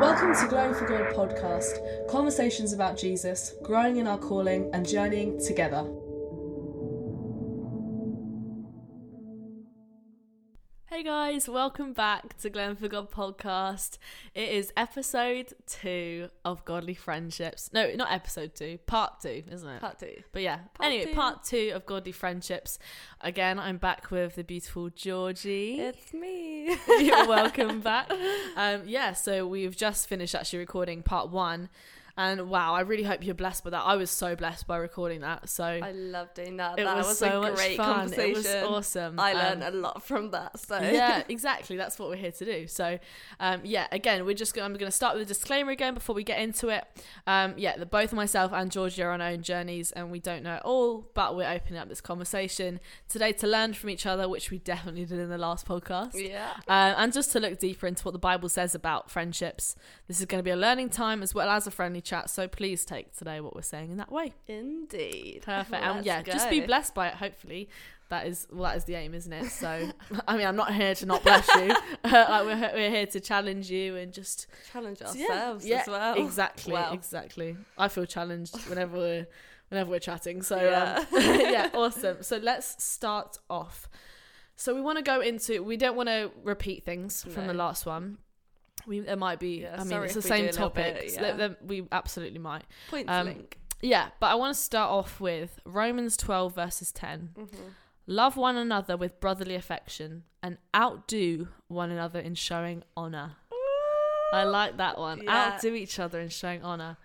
Welcome to Glowing for God podcast, conversations about Jesus, growing in our calling, and journeying together. Hey guys, welcome back to Glowing for God podcast. It is episode two of Godly Friendships. No, not episode two, part two, isn't it? Part two. But yeah, Part anyway, two. part two of Godly Friendships. Again, I'm back with the beautiful Georgie. It's me. You're welcome back. Um, yeah, so we've just finished actually recording part one. And wow, I really hope you're blessed by that. I was so blessed by recording that. So I love doing that. it that was, was, so a much great fun. conversation. It was awesome. I Um, learned a lot from that. So yeah, exactly. That's what we're here to do. So, um, yeah, again, we're just gonna, I'm going to start with a disclaimer again before we get into it. Um, yeah, the, both myself and Georgie are on our own journeys, and we don't know it all, but we're opening up this conversation today to learn from each other, which we definitely did in the last podcast. yeah. Uh, and just to look deeper into what the Bible says about friendships. This is going to be a learning time as well as a friendly chat. So please take today what we're saying in that way. Indeed. Perfect. and Let's yeah, just be blessed by it. Hopefully, that is well, that is the aim, isn't it? So, I mean, I'm not here to not bless you. like we're we're here to challenge you and just Challenge ourselves yeah, as well. Exactly. Wow. Exactly. I feel challenged whenever we're whenever we're chatting. So Yeah. um, yeah, awesome. So let's start off. So we want to go into. We don't want to repeat things from the last one. We there might be. Yeah, I mean, it's the same topic. bit, yeah. There- there- we absolutely might. Point um, link. Yeah, but I want to start off with Romans 12 verses 10. Mm-hmm. Love one another with brotherly affection and outdo one another in showing honor. I like that one. Yeah. Outdo each other in showing honor.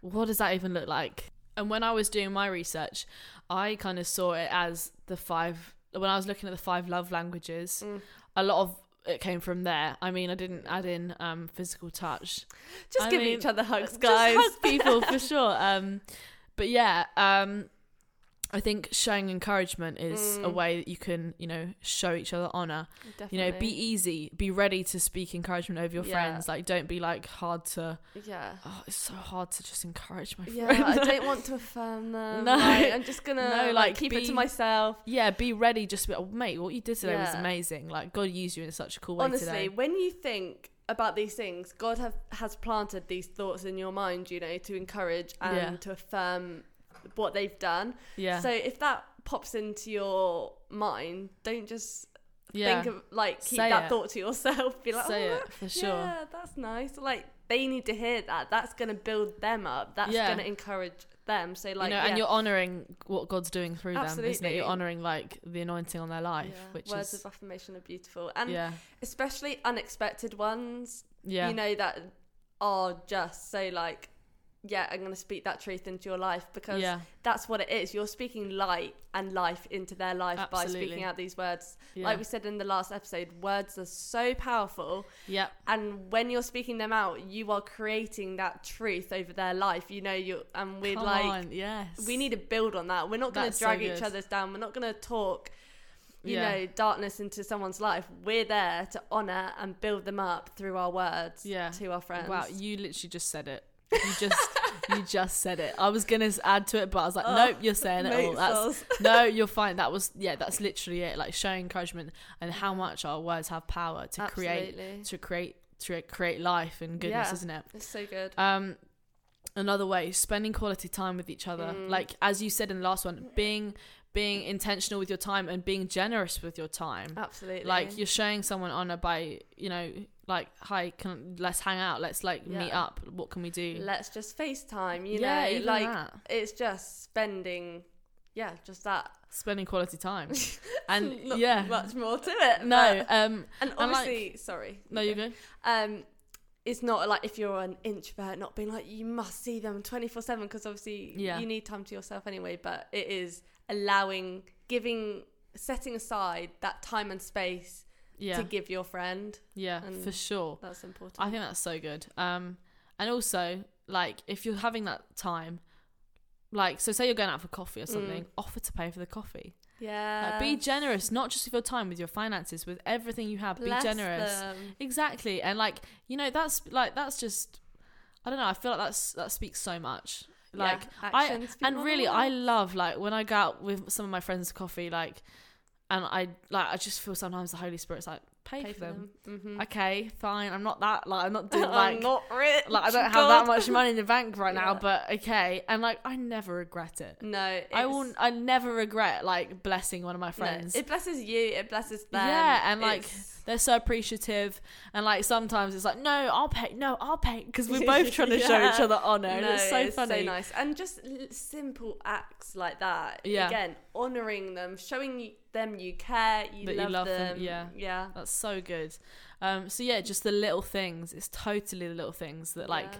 What does that even look like? And when I was doing my research, I kind of saw it as the five. When I was looking at the five love languages, Mm. a lot of it came from there. I mean, I didn't add in um, physical touch. Just I give mean, each other hugs, Just guys. hug people for sure. Um, but yeah, um, I think showing encouragement is a Mm. way that you can, you know, show each other honor. Definitely. You know, be easy, be ready to speak encouragement over your Yeah. friends. Like, don't be like hard to. Yeah. Oh, it's so hard to just encourage my Yeah, friend. I don't want to affirm them. No. like, I'm just gonna No, like, like, keep it to myself. yeah, be ready. Just be, oh, mate, what you did today was amazing. Like, God used you in such a cool way Honestly, today. when you think about these things, God have has planted these thoughts in your mind, you know, to encourage and Yeah. to affirm what they've done. Yeah, So if that pops into your mind, don't just yeah, think of like keep Say that it. thought to yourself. Be like, say oh, it for sure. yeah, that's nice. Like they need to hear that. That's gonna build them up. That's Yeah. gonna encourage them. So like, you know, yeah. and you're honoring what God's doing through them, isn't it? Absolutely. You're honoring like the anointing on their life, Yeah. which words is of affirmation are beautiful, and yeah, especially unexpected ones. yeah, you know that are just so like yeah i'm going to speak that truth into your life because yeah, that's what it is. You're speaking light and life into their life by speaking out these words. Yeah, like we said in the last episode words are so powerful. Yeah, and when you're speaking them out you are creating that truth over their life. You know you and we're Come like on, yes, we need to build on that. We're not going to so drag each good. other's down. We're not going to talk you Yeah. know darkness into someone's life. We're there to honor and build them up through our words Yeah. to our friends. Wow, you literally just said it. You just you just said it. I was gonna add to it, but I was like, Oh, nope, you're saying it all. That's no, you're fine. That was yeah, that's literally it. Like showing encouragement and how much our words have power to create to create to create life and goodness, Yeah. isn't it? It's so good. Um, another way, spending quality time with each other. Mm. Like as you said in the last one, being being intentional with your time and being generous with your time. Absolutely. Like you're showing someone honor by, you know, like, hi, can let's hang out, let's like meet up. What can we do? let's just FaceTime, you yeah, know, like that. it's just spending yeah, just that. spending quality time, and Not yeah, much more to it. no, but- um, and and, like- obviously, sorry. no, you go. Um it's not like if you're an introvert not being like you must see them 24/7 because obviously Yeah. you need time to yourself anyway, but it is allowing giving setting aside that time and space Yeah, to give your friend. yeah, and- for sure. That's important. I think that's so good. Um, and also like if you're having that time, like so, say you're going out for coffee or something, offer to pay for the coffee. yeah. Like, be generous, not just with your time, with your finances, with everything you have. Bless be generous. them. Exactly, and like you know, that's like that's just. I don't know. I feel like that's that speaks so much. Like actions speak and really, I love like when I go out with some of my friends coffee, like, and I like I just feel sometimes the Holy Spirit's like pay, Pay for them. Mm-hmm. Okay, fine. I'm not that like I'm not doing I'm like not rich. like I don't have that much money in the bank right now, but okay. And like I never regret it. No, I will. I never regret like blessing one of my no, friends. it blesses you. It blesses them. Yeah, and, like, It's- They're so appreciative, and like sometimes it's like, no, I'll pay. No, I'll pay because we're both trying to show each other honor. and it's so funny. nice, and just simple acts like that. Yeah. Again, honoring them, showing them you care, you That you love, love them, them. yeah. yeah. That's so good. Um, so yeah, just the little things. It's totally the little things that like Yeah.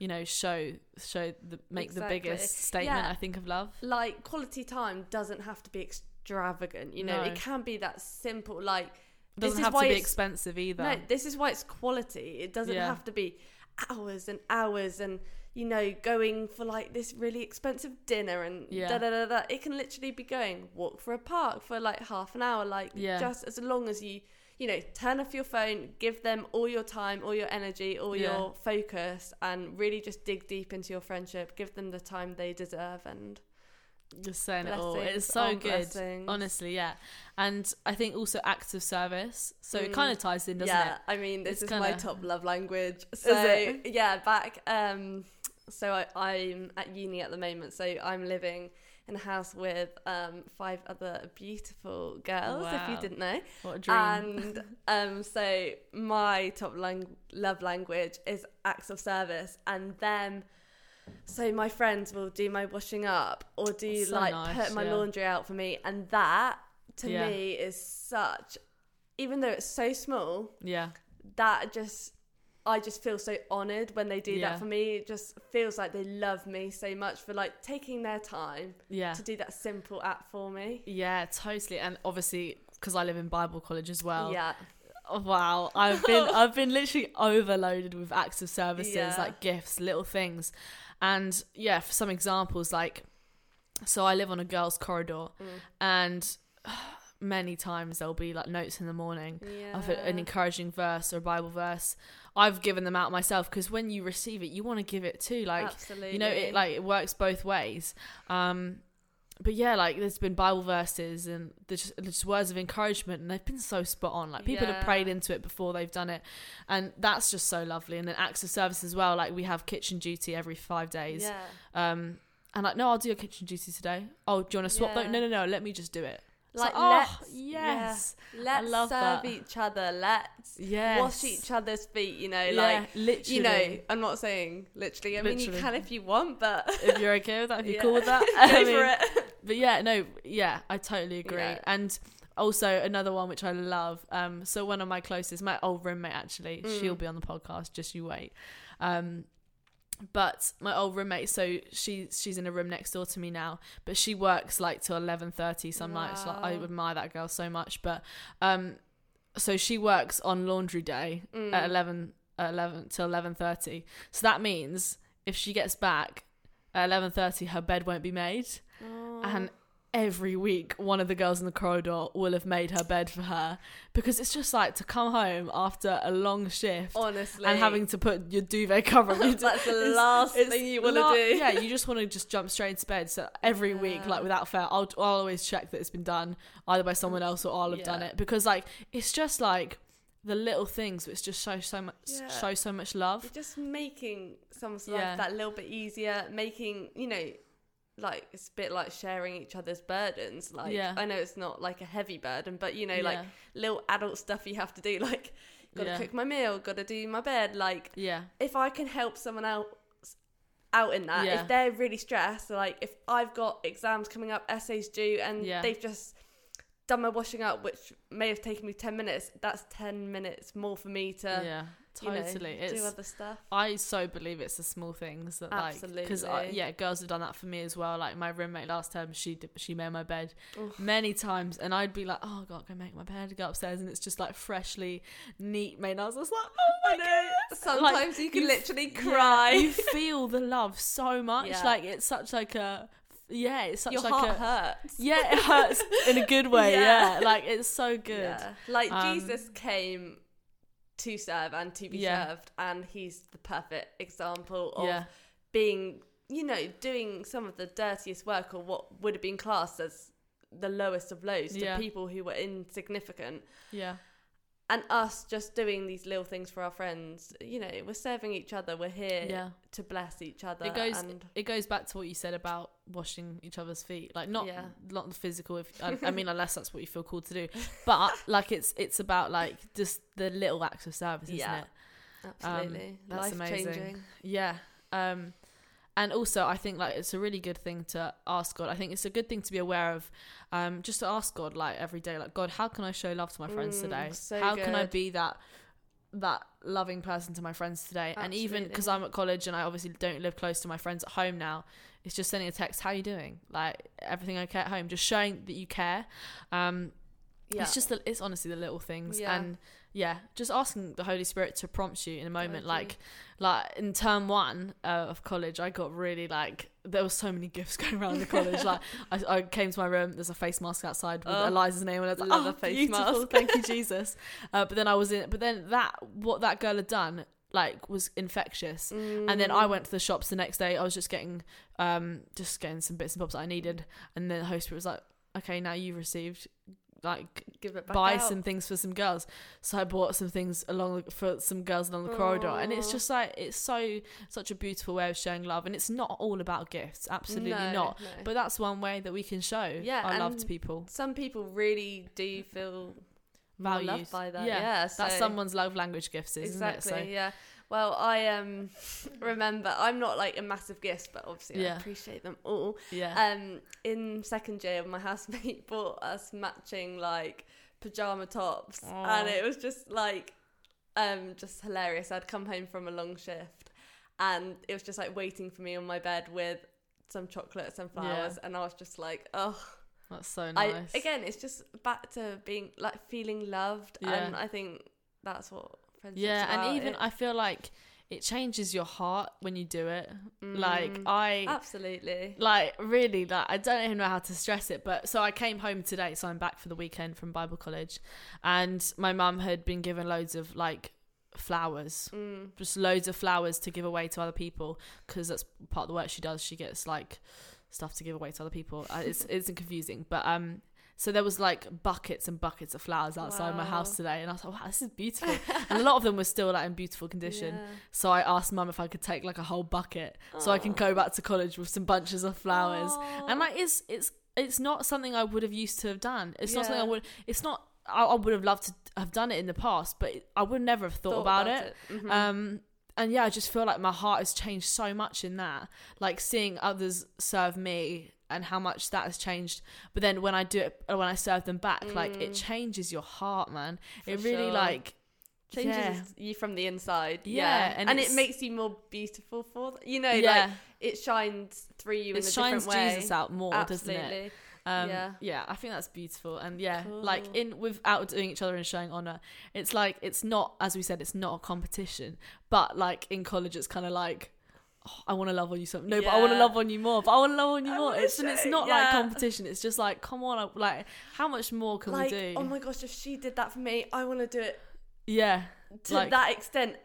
you know show show the make the biggest statement Yeah. I think of love. like quality time doesn't have to be extravagant. You know, No. it can be that simple. Like doesn't this is have why to be expensive either. No, this is why it's quality. It doesn't Yeah. have to be hours and hours and you know going for like this really expensive dinner and Yeah. da da da da. It can literally be going walk for a park for like half an hour. Like Yeah. just as long as you you know turn off your phone, give them all your time, all your energy, all Yeah. your focus, and really just dig deep into your friendship. Give them the time they deserve and Just saying it all. It's so on good. blessings. Honestly, yeah. And I think also acts of service. So it Mm. kind of ties in, doesn't yeah, it? Yeah, I mean, this It's is my kinda- top love language. So it? yeah, back. Um, so I, I'm at uni at the moment. So I'm living in a house with um five other beautiful girls. If you didn't know, What a dream. and um, so my top lang- love language is acts of service, and them. So my friends will do my washing up or do So like nice, put my yeah. laundry out for me, and that to Yeah. me is such. Even though it's so small, yeah. that just I just feel so honored when they do Yeah. that for me. It just feels like they love me so much for like taking their time Yeah. to do that simple act for me. Yeah, totally. And obviously, because I live in Bible college as well. yeah, Oh, wow, I've been I've been literally overloaded with acts of services, Yeah. like gifts, little things, and yeah, for some examples, like so I live on a girls' corridor, Mm. and many times there'll be like notes in the morning yeah. of a- an encouraging verse or a Bible verse. I've given them out myself because when you receive it, you want to give it too. Like Absolutely. you know, it like it works both ways. Um, but yeah, like there's been Bible verses and there's just, just words of encouragement, and they've been so spot on. Like people have prayed into it before they've done it, and that's just so lovely. And then acts of service as well. Like we have kitchen duty every five days. yeah. Um, and like, no, I'll do your kitchen duty today. Oh, do you want to swap? Yeah. though? No, no, no. Let me just do it. Like, oh, let's- yes, Let's love serve that. each other. Let's yes. wash each other's feet. You know, Yeah, like literally. you know. I'm not saying literally. I mean, you can if you want, but if you're okay with that, if you're Yeah. cool with that, I mean, it. But yeah, no, yeah, I totally agree. Yeah. And also another one which I love. Um, so one of my closest, my old roommate actually, Mm. she'll be on the podcast. Just you wait. Um, but my old roommate, so she she's in a room next door to me now, but she works like till eleven thirty some nights. Like, I admire that girl so much. But um, so she works on laundry day Mm. at eleven at eleven till eleven thirty. So that means if she gets back at eleven thirty, her bed won't be made Oh. and every week one of the girls in the corridor will have made her bed for her because it's just like to come home after a long shift honestly, and having to put your duvet cover on. That's the it's- last it's thing you want to do. Yeah, you just want to just jump straight into bed. So every week, like without fail, I'll, I'll always check that it's been done either by someone else or I'll have done it because like it's just like the little things which just show so much Yeah. show so much love. You're just making someone's Yeah. life that little bit easier, making you know, like it's a bit like sharing each other's burdens. Like Yeah. I know it's not like a heavy burden, but you know, like little adult stuff you have to do, like gotta Yeah. cook my meal, gotta do my bed. Like yeah, if I can help someone else out in that, Yeah. if they're really stressed, like if I've got exams coming up, essays due, and Yeah. they've just done my washing up, which may have taken me ten minutes, that's ten minutes more for me to. Yeah, you know, totally. do it's other stuff. I so believe it's the small things that like because yeah, girls have done that for me as well. Like my roommate last term, she did, she made my bed Oof. many times, and I'd be like, oh god, go make my bed, go upstairs, and it's just like freshly neat made. And I was just like, oh my god. Sometimes you can you f- literally Yeah, cry. you feel the love so much. Yeah. Like it's such like a yeah, it's such Your like heart a hurts. yeah, it hurts in a good way. Yeah. Yeah, like it's so good. Yeah. Like Um, Jesus came to serve and to be Yeah. served, and he's the perfect example of Yeah, being, you know, doing some of the dirtiest work or what would have been classed as the lowest of lows to Yeah. people who were insignificant. yeah, and us just doing these little things for our friends. You know, we're serving each other. We're here to bless each other. It goes it goes back to what you said about washing each other's feet. Like not Yeah. not the physical if I, I mean unless that's what you feel called to do. But like it's it's about like just the little acts of service, isn't Yeah. it? absolutely Um, that's life amazing. changing. Yeah. Um and also I think like it's a really good thing to ask God. I think it's a good thing to be aware of um just to ask God like every day like God, how can I show love to my friends Mm, today? so how can I be that that loving person to my friends today? And even because I'm at college and I obviously don't live close to my friends at home now, it's just sending a text, how you doing? Like everything okay at home? Just showing that you care. Um Yeah, it's just the, it's honestly the little things Yeah. and yeah just asking the holy spirit to prompt you in a moment agree. like like in term one uh, of college i got really like there was so many gifts going around the college like I, I came to my room there's a face mask outside with Oh, eliza's name and i was like oh face beautiful mask." thank you jesus uh, but then i was in but then that what that girl had done like was infectious and then I Mm. went to the shops the next day. I was just getting, um, just getting some bits and bobs that I needed, and then the host was like, "Okay, now you've received, like, give it back buy out. some things for some girls. So I bought some things along for some girls along the corridor, and it's just like it's so such a beautiful way of showing love, and it's not all about gifts, absolutely No, not. no. But that's one way that we can show Yeah, our love to people, some people really do feel valued loved by that. Yeah, Yeah, that's someone's love language gifts, isn't exactly. it? So Yeah. Well, I um remember I'm not like a massive gift, but obviously Yeah. I appreciate them all. yeah, Um, in second year, my housemate bought us matching like pajama tops, Aw. and it was just like, um, just hilarious. I'd come home from a long shift, and it was just like waiting for me on my bed with some chocolates and flowers, and I was just like, oh, that's so I nice. again, it's just back to being like feeling loved, Yeah. and I think that's what friendship's yeah, and even It- I feel like it changes your heart when you do it. Like Mm, I absolutely. like really like I don't even know how to stress it but so I came home today so I'm back for the weekend from Bible college and my mum had been given loads of like flowers Mm. just loads of flowers to give away to other people because that's part of the work she does she gets like stuff to give away to other people uh, it's it's confusing but um so there was like buckets and buckets of flowers outside my house today and I was like wow this is beautiful and a lot of them were still like in beautiful condition Yeah. so I asked mum if I could take like a whole bucket so I can go back to college with some bunches of flowers. And like it's it's it's not something I would have used to have done. It's not something I would. It's not. I, I would have loved to have done it in the past, but I would never have thought, about, it. Mhm. Um, and yeah, I just feel like my heart has changed so much in that. Like seeing others serve me and how much that has changed. But then when I do it, when I serve them back, like it Mm. changes your heart, man. For it really sure. like changes yeah. you from the inside. Yeah, Yeah, and and, it makes you more beautiful for th- you know. yeah, Like it shines through you it in a shines different way. Jesus out more, doesn't it? Um, yeah. Yeah. I think that's beautiful, and yeah, like in without doing each other and showing honor, it's like it's not as we said, it's not a competition, but like in college, it's kind of like. Oh, I want to love on you something. No, but I want to love on you more. But I want to love on you I more. It's and it's not like competition. It's just like, come on, like how much more can like, we do? oh my gosh, if she did that for me, I want to do it yeah, to Like- that extent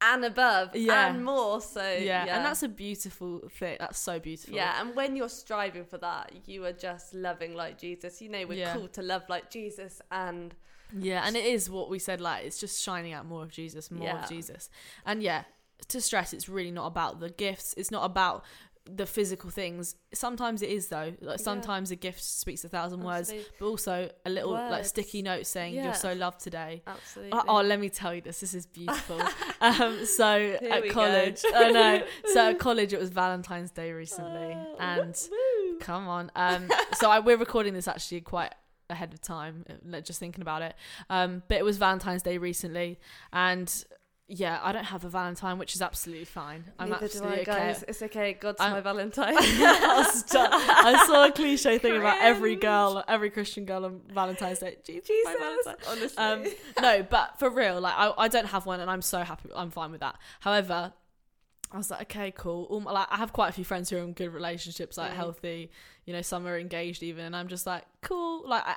and above Yeah. and more. So yeah, yeah, and that's a beautiful thing. That's so beautiful. yeah, and when you're striving for that, you are just loving like Jesus. You know, we're Yeah. called to love like Jesus, and Yeah, and it is what we said. Like it's just shining out more of Jesus, more Yeah. of Jesus, and yeah. To stress, it's really not about the gifts. It's not about the physical things. Sometimes it is though. Like Yeah. sometimes a gift speaks a thousand words, but also a little like sticky note saying Yeah. you're so loved today. absolutely. Oh, oh, let me tell you this. This is beautiful. um, so Here at college, I know. So at college, it was Valentine's Day recently, Oh, and woo. Come on. Um, so I, we're recording this actually quite ahead of time, uh, just thinking about it. Um, but it was Valentine's Day recently, and yeah, I don't have a Valentine, which is absolutely fine. I'm Neither do absolutely I, okay. guys. It's okay. God's I'm- my Valentine. I saw a cliche thing about every girl, every Christian girl on Valentine's Day. Jesus, Valentine. honestly. Um, no, but for real, like I, I don't have one, and I'm so happy. I'm fine with that. However, I was like, okay, cool. All my, like I have quite a few friends who are in good relationships, like Mm. healthy. You know, some are engaged even, and I'm just like, cool. Like, I,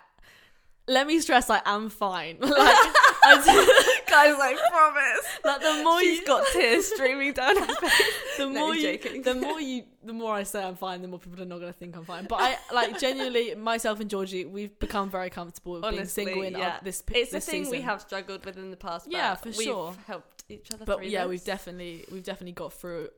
let me stress, I'm fine. like I Guys, I promise. like the more She's you got tears streaming down her face. the No, more you, joking. the more you, the more I say I'm fine, the more people are not going to think I'm fine. But I like genuinely, myself and Georgie, we've become very comfortable with being single in yeah. uh, this. It's a this thing we have struggled with in the past. Yeah, for we've sure. helped each other. but yeah, this. we've definitely we've definitely got through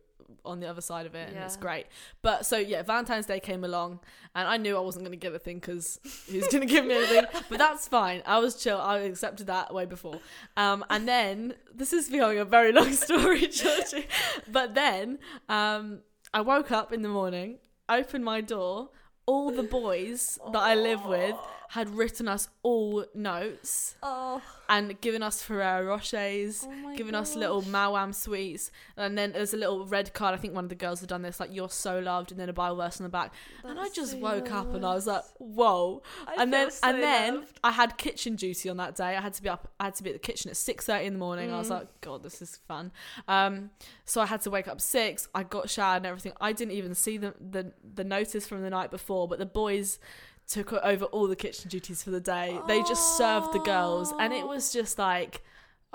on the other side of it, and it's great. But so yeah, Valentine's Day came along, and I knew I wasn't going to get a thing because he was going to give me anything. But that's fine. I was chill. I accepted that way before. Um, and then this is becoming a very long story, Georgie. But then um, I woke up in the morning, opened my door. All the boys that I live with had written us all notes Oh, and given us Ferrero Rochers, oh my giving us little gosh. Maoam sweets, and then there's a little red card. I think one of the girls had done this, like "You're so loved," and then a Bible verse on the back. and I just so woke up and I was like, "Whoa!" I and then so and then loved. I had kitchen duty on that day. I had to be up. I had to be at the kitchen at six thirty in the morning. I was Mm. like, "God, this is fun." Um, so I had to wake up six. I got showered and everything. I didn't even see the the the notice from the night before, but the boys took over all the kitchen duties for the day. They just served the girls, and it was just like.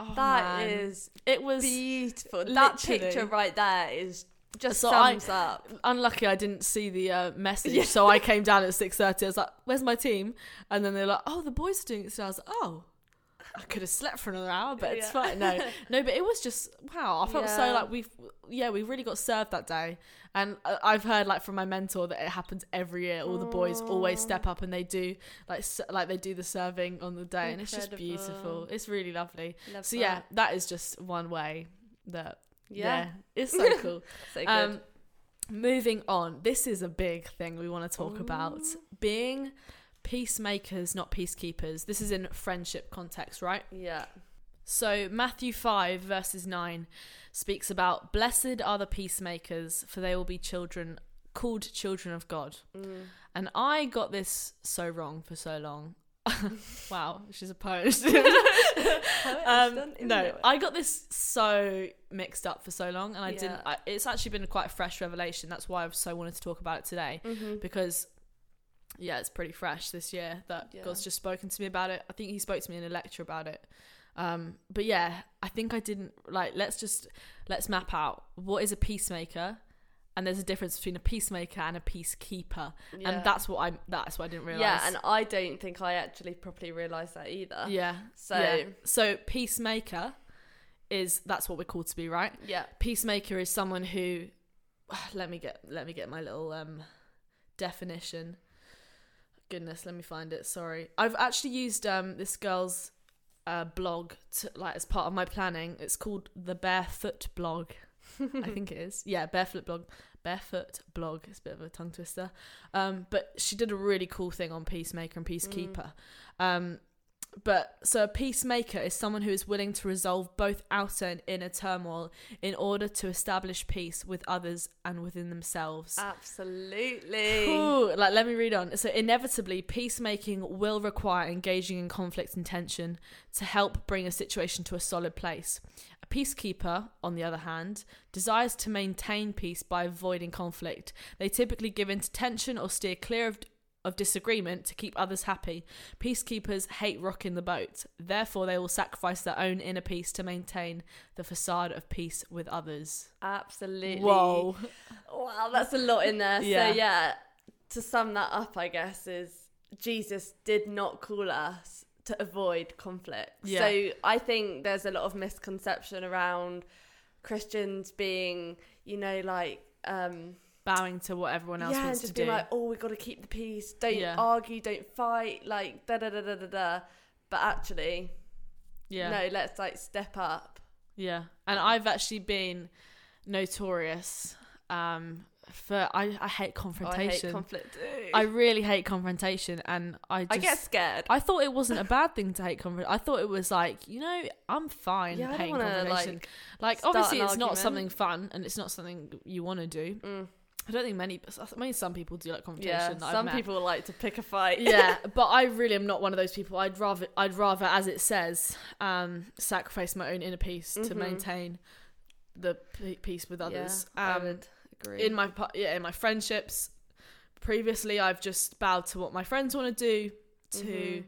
Oh, That man. is it was beautiful. That picture right there is just So I- sums up. unlucky I didn't see the uh, message, Yeah. so I came down at six thirty. I was like, "Where's my team?" And then they're like, "Oh, the boys are doing it." So I was like, "Oh, I could have slept for another hour, but it's Yeah. fine." No, no, but it was just wow. I felt so like we've yeah we really got served that day, and uh, I've heard like from my mentor that it happens every year. All the boys always step up and they do like like they do the serving on the day, and it's just beautiful. It's really lovely. Love So that. yeah, that is just one way that yeah, yeah, it's so cool. so good. Um, moving on, this is a big thing we want to talk about. Being peacemakers, not peacekeepers. This is in friendship context, right? yeah, So, Matthew 5, verses 9 speaks about Blessed are the peacemakers, for they will be children, called children of God. Mm. And I got this so wrong for so long. wow, she's a poet. um, no, I got this so mixed up for so long, and I didn't. I, it's actually been quite a fresh revelation. That's why I've so wanted to talk about it today hmm because, yeah, it's pretty fresh this year that Yeah. God's just spoken to me about it. I think He spoke to me in a lecture about it. Um, but yeah, I think I didn't like. Let's just let's map out what is a peacemaker, and there's a difference between a peacemaker and a peacekeeper, and that's what I that's what I didn't realize. yeah, and I don't think I actually properly realised that either. yeah, So yeah. So peacemaker is that's what we're called to be, right? yeah, Peacemaker is someone who let me get let me get my little um definition. Goodness, let me find it. Sorry. I've actually used um this girl's uh blog to like as part of my planning. It's called the Barefoot blog. I think it is. Yeah, Barefoot blog. Barefoot blog. It's a bit of a tongue twister. Um, but she did a really cool thing on peacemaker and peacekeeper. Um, but so a peacemaker is someone who is willing to resolve both outer and inner turmoil in order to establish peace with others and within themselves. absolutely. Like let me read on. So inevitably, peacemaking will require engaging in conflict and tension to help bring a situation to a solid place. A peacekeeper, on the other hand, desires to maintain peace by avoiding conflict. They typically give in to tension or steer clear of of disagreement to keep others happy. Peacekeepers hate rocking the boat. Therefore, they will sacrifice their own inner peace to maintain the facade of peace with others. Absolutely. Whoa. Wow, that's a lot in there. Yeah. So yeah, to sum that up, I guess is Jesus did not call us to avoid conflict. Yeah. So I think there's a lot of misconception around Christians being, you know, like um Bowing to what everyone else yeah, and wants just to being do. like, oh, we got to keep the peace. Don't Yeah. argue. Don't fight. Like da da da da da da. But actually, yeah. no. Let's like step up. Yeah, and I've actually been notorious um, for I, I hate Oh, I confrontation. hate conflict. Too. I really hate confrontation, and I just I get scared. I thought it wasn't a bad thing to hate confrontation. I thought it was like you know I'm fine Yeah, I don't hating wanna, confrontation. like, Like, start obviously an it's not argument. something fun, and it's not something you want to do. Mm. I don't think many. I mean, some people do like confrontation. Yeah, some people like to pick a fight. yeah, but I really am not one of those people. I'd rather, I'd rather, as it says, um, sacrifice my own inner peace to Mhm. maintain the peace with others. I um, would agree. in my yeah, in my friendships, previously I've just bowed to what my friends want to do to Mhm.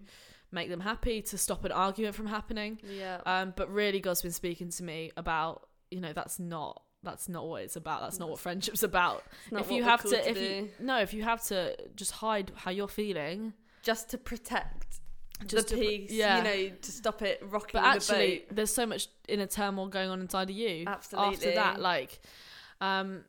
make them happy, to stop an argument from happening. Yeah. Um, but really, God's been speaking to me about, you know, that's not that's not what it's about. That's not what friendship's about. If you have called to, if do. you no, if you have to just hide how you're feeling, just to protect just the to peace, yeah. you know, to stop it rocking but the actually, boat. there's so much inner turmoil going on inside of you. Absolutely. After that, like, um,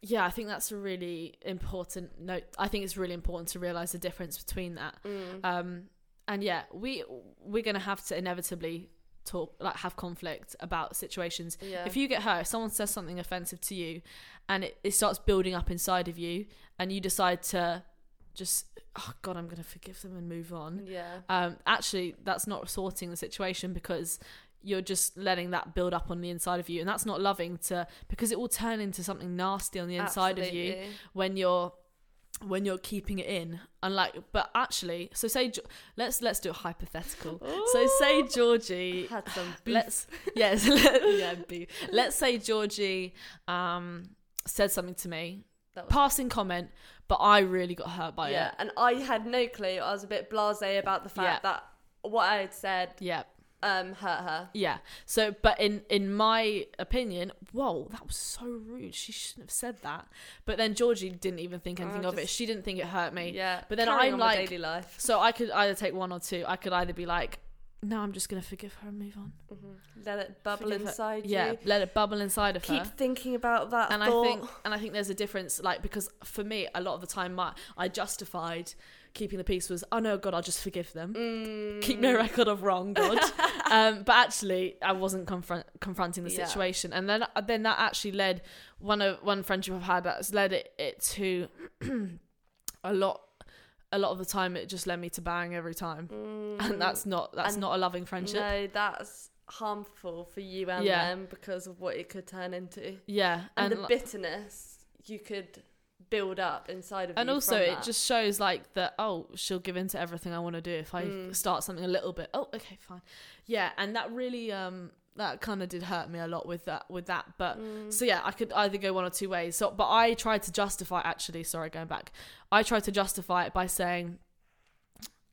yeah, I think that's a really important note. I think it's really important to realize the difference between that. Mm. Um, and yeah, we we're gonna have to inevitably talk, like, have conflict about situations. yeah. If you get hurt, if someone says something offensive to you, and it, it starts building up inside of you, and you decide to just, oh God, I'm gonna forgive them and move on. yeah. Um, actually, that's not sorting the situation because you're just letting that build up on the inside of you, and that's not loving to because it will turn into something nasty on the inside of you when you're when you're keeping it in unlike but actually so say let's let's do a hypothetical so say georgie Had some beef. let's yes let, yeah beef. let's say georgie um said something to me That was- passing comment but i really got hurt by yeah, it and I had no clue. I was a bit blasé about the fact that what I had said yeah um hurt her. yeah so but in in my opinion whoa that was so rude she shouldn't have said that but then georgie didn't even think anything Oh, of it just- she didn't think it hurt me Yeah, But then I'm on with like- daily life. So I could either take one or two. I could either be like, no, I'm just gonna forgive her and move on. Mhm. Let it bubble Forgive her- inside Yeah, you. let it bubble inside of her. Keep thinking about that And thought. I think, and I think there's a difference, like because for me, a lot of the time, my I justified keeping the peace was, oh no, God, I'll just forgive them. Mm, Keep no record of wrong, God. um, but actually, I wasn't confront confronting the Yeah. situation, and then then that actually led one of one friendship I've had that's led it, it to a lot. A lot of the time, it just led me to bang every time, mm, and that's not that's And not a loving friendship. No, that's harmful for you and Yeah. them because of what it could turn into. Yeah, And, and the like- bitterness you could build up inside of me. and also it that. just shows like that. Oh, she'll give in to everything I want to do if I Mm. start something a little bit. Oh, okay, fine. Yeah, and that really um that kind of did hurt me a lot with that with that. But Mm. so yeah, I could either go one or two ways. So, but I tried to justify. Actually, sorry, going back, I tried to justify it by saying.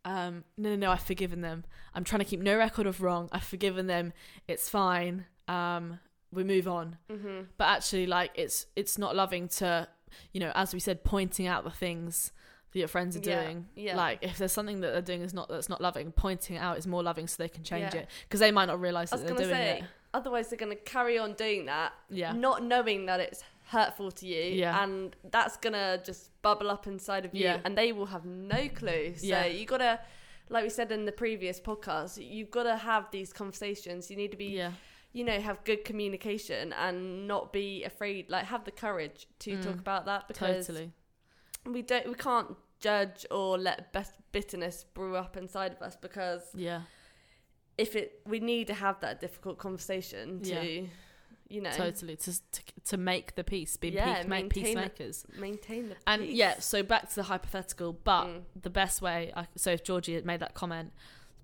Um, no, no, no, I've forgiven them. I'm trying to keep no record of wrong. I've forgiven them. It's fine. Um, we move on. hmm but actually like it's it's not loving to you know as we said pointing out the things that your friends are Yeah, doing yeah. like if there's something that they're doing is not that's not loving pointing it out is more loving so they can change Yeah. it because they might not realize that they're doing say, it otherwise they're gonna carry on doing that, yeah not knowing that it's hurtful to you, Yeah. and that's gonna just bubble up inside of you, Yeah. and they will have no clue. So Yeah. you gotta, like we said in the previous podcast, you've gotta have these conversations. You need to be, yeah you know, have good communication and not be afraid. Like have the courage to Mm. talk about that because totally we don't, we can't judge or let best bitterness brew up inside of us because yeah if it we need to have that difficult conversation to Yeah. you know totally to, to to make the peace be Yeah, peace, make peacemakers maintain the and peace. yeah so back to the hypothetical but Mm. the best way I, so if georgie had made that comment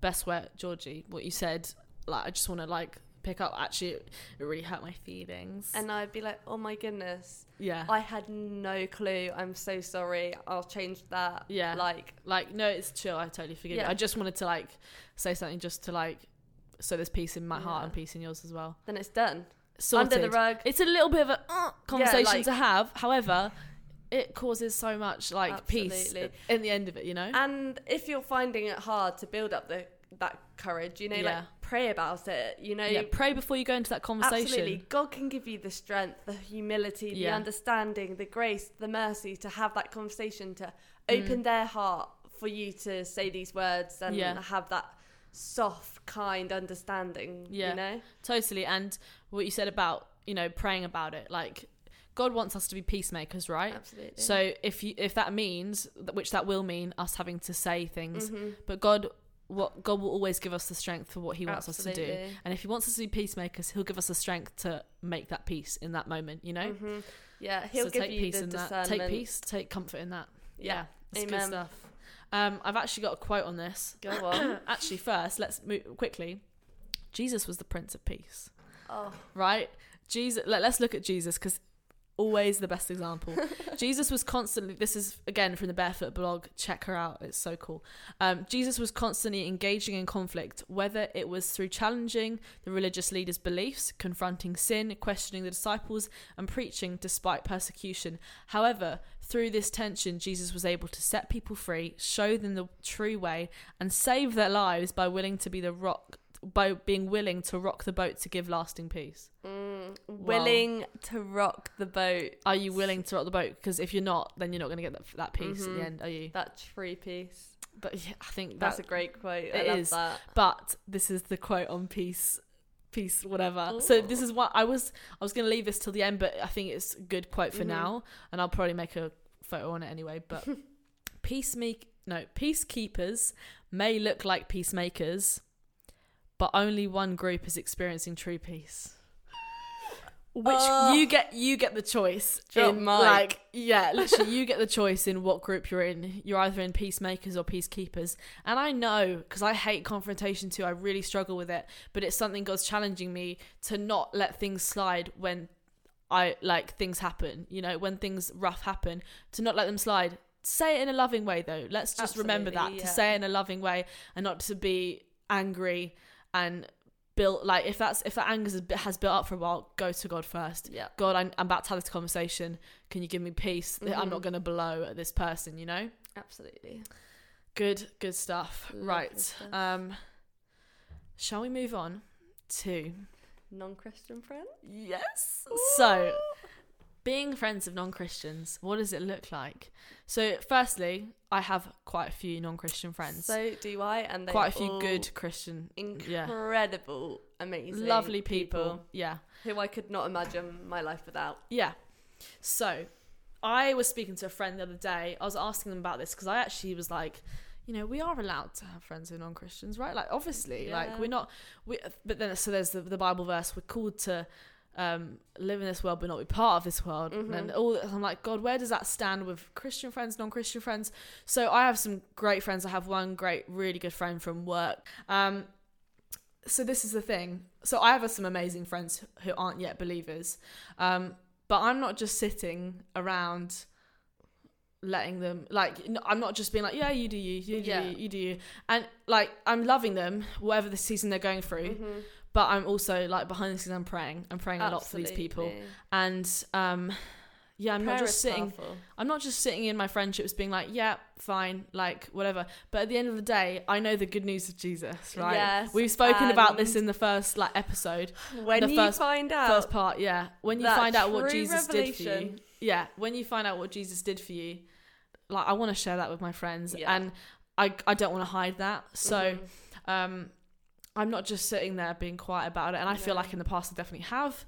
the best way georgie what you said like i just want to like pick up actually it, it really hurt my feelings. And I'd be like oh my goodness. Yeah. I had no clue. I'm so sorry. I'll change that. Yeah. like like no it's chill. I totally forgive you i just wanted to like say something just to like so there's peace in my heart Yeah. and peace in yours as well. Then it's done. Sorted. under the rug. It's a little bit of a uh, conversation like- to have. However it causes so much like peace in the end of it you know? And if you're finding it hard to build up the that courage you know Yeah. like pray about it you know yeah pray before you go into that conversation Absolutely. God can give you the strength, the humility, the Yeah. understanding, the grace, the mercy to have that conversation, to Mm. open their heart for you to say these words and Yeah. have that soft, kind understanding. Yeah. You know? totally and what you said about you know praying about it like god wants us to be peacemakers right Absolutely. so if you if that means which that will mean us having to say things Mhm. but god what god will always give us the strength for what he wants us to do. And if he wants us to be peacemakers he'll give us the strength to make that peace in that moment you know? Mhm. Yeah, he'll so give take you peace the in that. Take peace take comfort in that. Yeah, Yeah. it's good stuff. Um i've actually got a quote on this. Go on. actually first let's move quickly. Jesus was the prince of peace. Oh, right? Jesus let, let's look at jesus because always the best example. Jesus was constantly, this is again from the Barefoot blog, check her out, it's so cool. Um, Jesus was constantly engaging in conflict, whether it was through challenging the religious leaders' beliefs, confronting sin, questioning the disciples, and preaching despite persecution. However, through this tension, Jesus was able to set people free, show them the true way, and save their lives by willing to be the rock by being willing to rock the boat to give lasting peace. Mm, willing to rock the boat. Are you willing to rock the boat? Because if you're not, then you're not going to get that, that peace at Mhm. the end, are you? That tree piece. But yeah, I think That's a great quote. I love is. that. but this is the quote on peace, peace, whatever. So this is what I was. I was going to leave this till the end, but I think it's a good quote for Mhm. now, and I'll probably make a photo on it anyway. But peace make no peacekeepers may look like peacemakers, but only one group is experiencing true peace. Which Oh. you get, you get the choice. In, mic. like, yeah, literally, you get the choice in what group you're in. You're either in peacemakers or peacekeepers. And I know because I hate confrontation too. I really struggle with it, but it's something God's challenging me to not let things slide when I like things happen. You know, when things rough happen, to not let them slide. Say it in a loving way, though. Let's just remember that Absolutely, to say it in a loving way and not to be angry and built like if that's if that anger has, has built up for a while go to god first Yeah. god I'm, I'm about to have this conversation can you give me peace i'm Mhm. not going to blow at this person you know Absolutely. good good stuff Lovely right stuff. um shall we move on to Non-Christian friend. yes so being friends of non-christians what does it look like so firstly i have quite a few non-christian friends So do I, and they quite a few good christian yeah incredible, amazing, lovely people yeah who I could not imagine my life without. Yeah. So, I was speaking to a friend the other day. I was asking them about this because I actually was like, you know, we are allowed to have friends who are non-Christians, right? Like, obviously, like we're not. We, but then, so there's the, the Bible verse: we're called to um, live in this world, but not be part of this world. And Mhm. all I'm like, God, where does that stand with Christian friends, non-Christian friends? So I have some great friends. I have one great, really good friend from work. Um, so this is the thing. So I have some amazing friends who aren't yet believers. Um, but I'm not just sitting around letting them like I'm not just being like yeah you do you you do Yeah. you, you do you and like I'm loving them whatever the season they're going through Mhm. But I'm also like behind the scenes I'm praying I'm praying a lot for these people and um yeah I'm Prayer not just sitting powerful. I'm not just sitting in my friendships being like, yeah, fine, like whatever. But at the end of the day, I know the good news of Jesus, right? Yes, We've spoken about this in the first like episode, When the you first- find out first part, yeah. When you find out what Jesus did for you, yeah. When you find out what Jesus did for you, like I want to share that with my friends, Yeah. and I I don't want to hide that. So Mhm. um, I'm not just sitting there being quiet about it, and I feel like in the past I definitely have,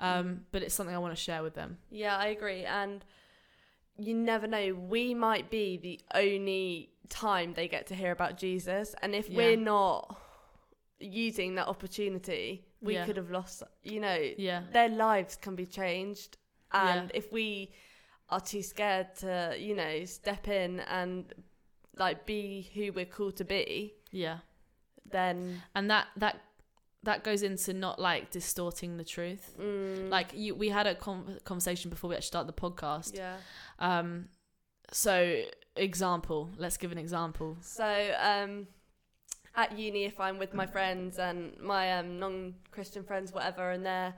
um, but it's something I want to share with them. Yeah, I agree. And you never know, we might be the only time they get to hear about Jesus. And if Yeah. we're not using that opportunity, we Yeah. could have lost, you know, Yeah. their lives can be changed. And Yeah. if we are too scared to, you know, step in and like be who we're called to be, Yeah. Then and that that that goes into not like distorting the truth. Mm, like you we had a con- conversation before we actually started the podcast. Yeah. um so example let's give an example. So um, at uni, if I'm with my friends and my um, non-Christian friends, whatever, and they're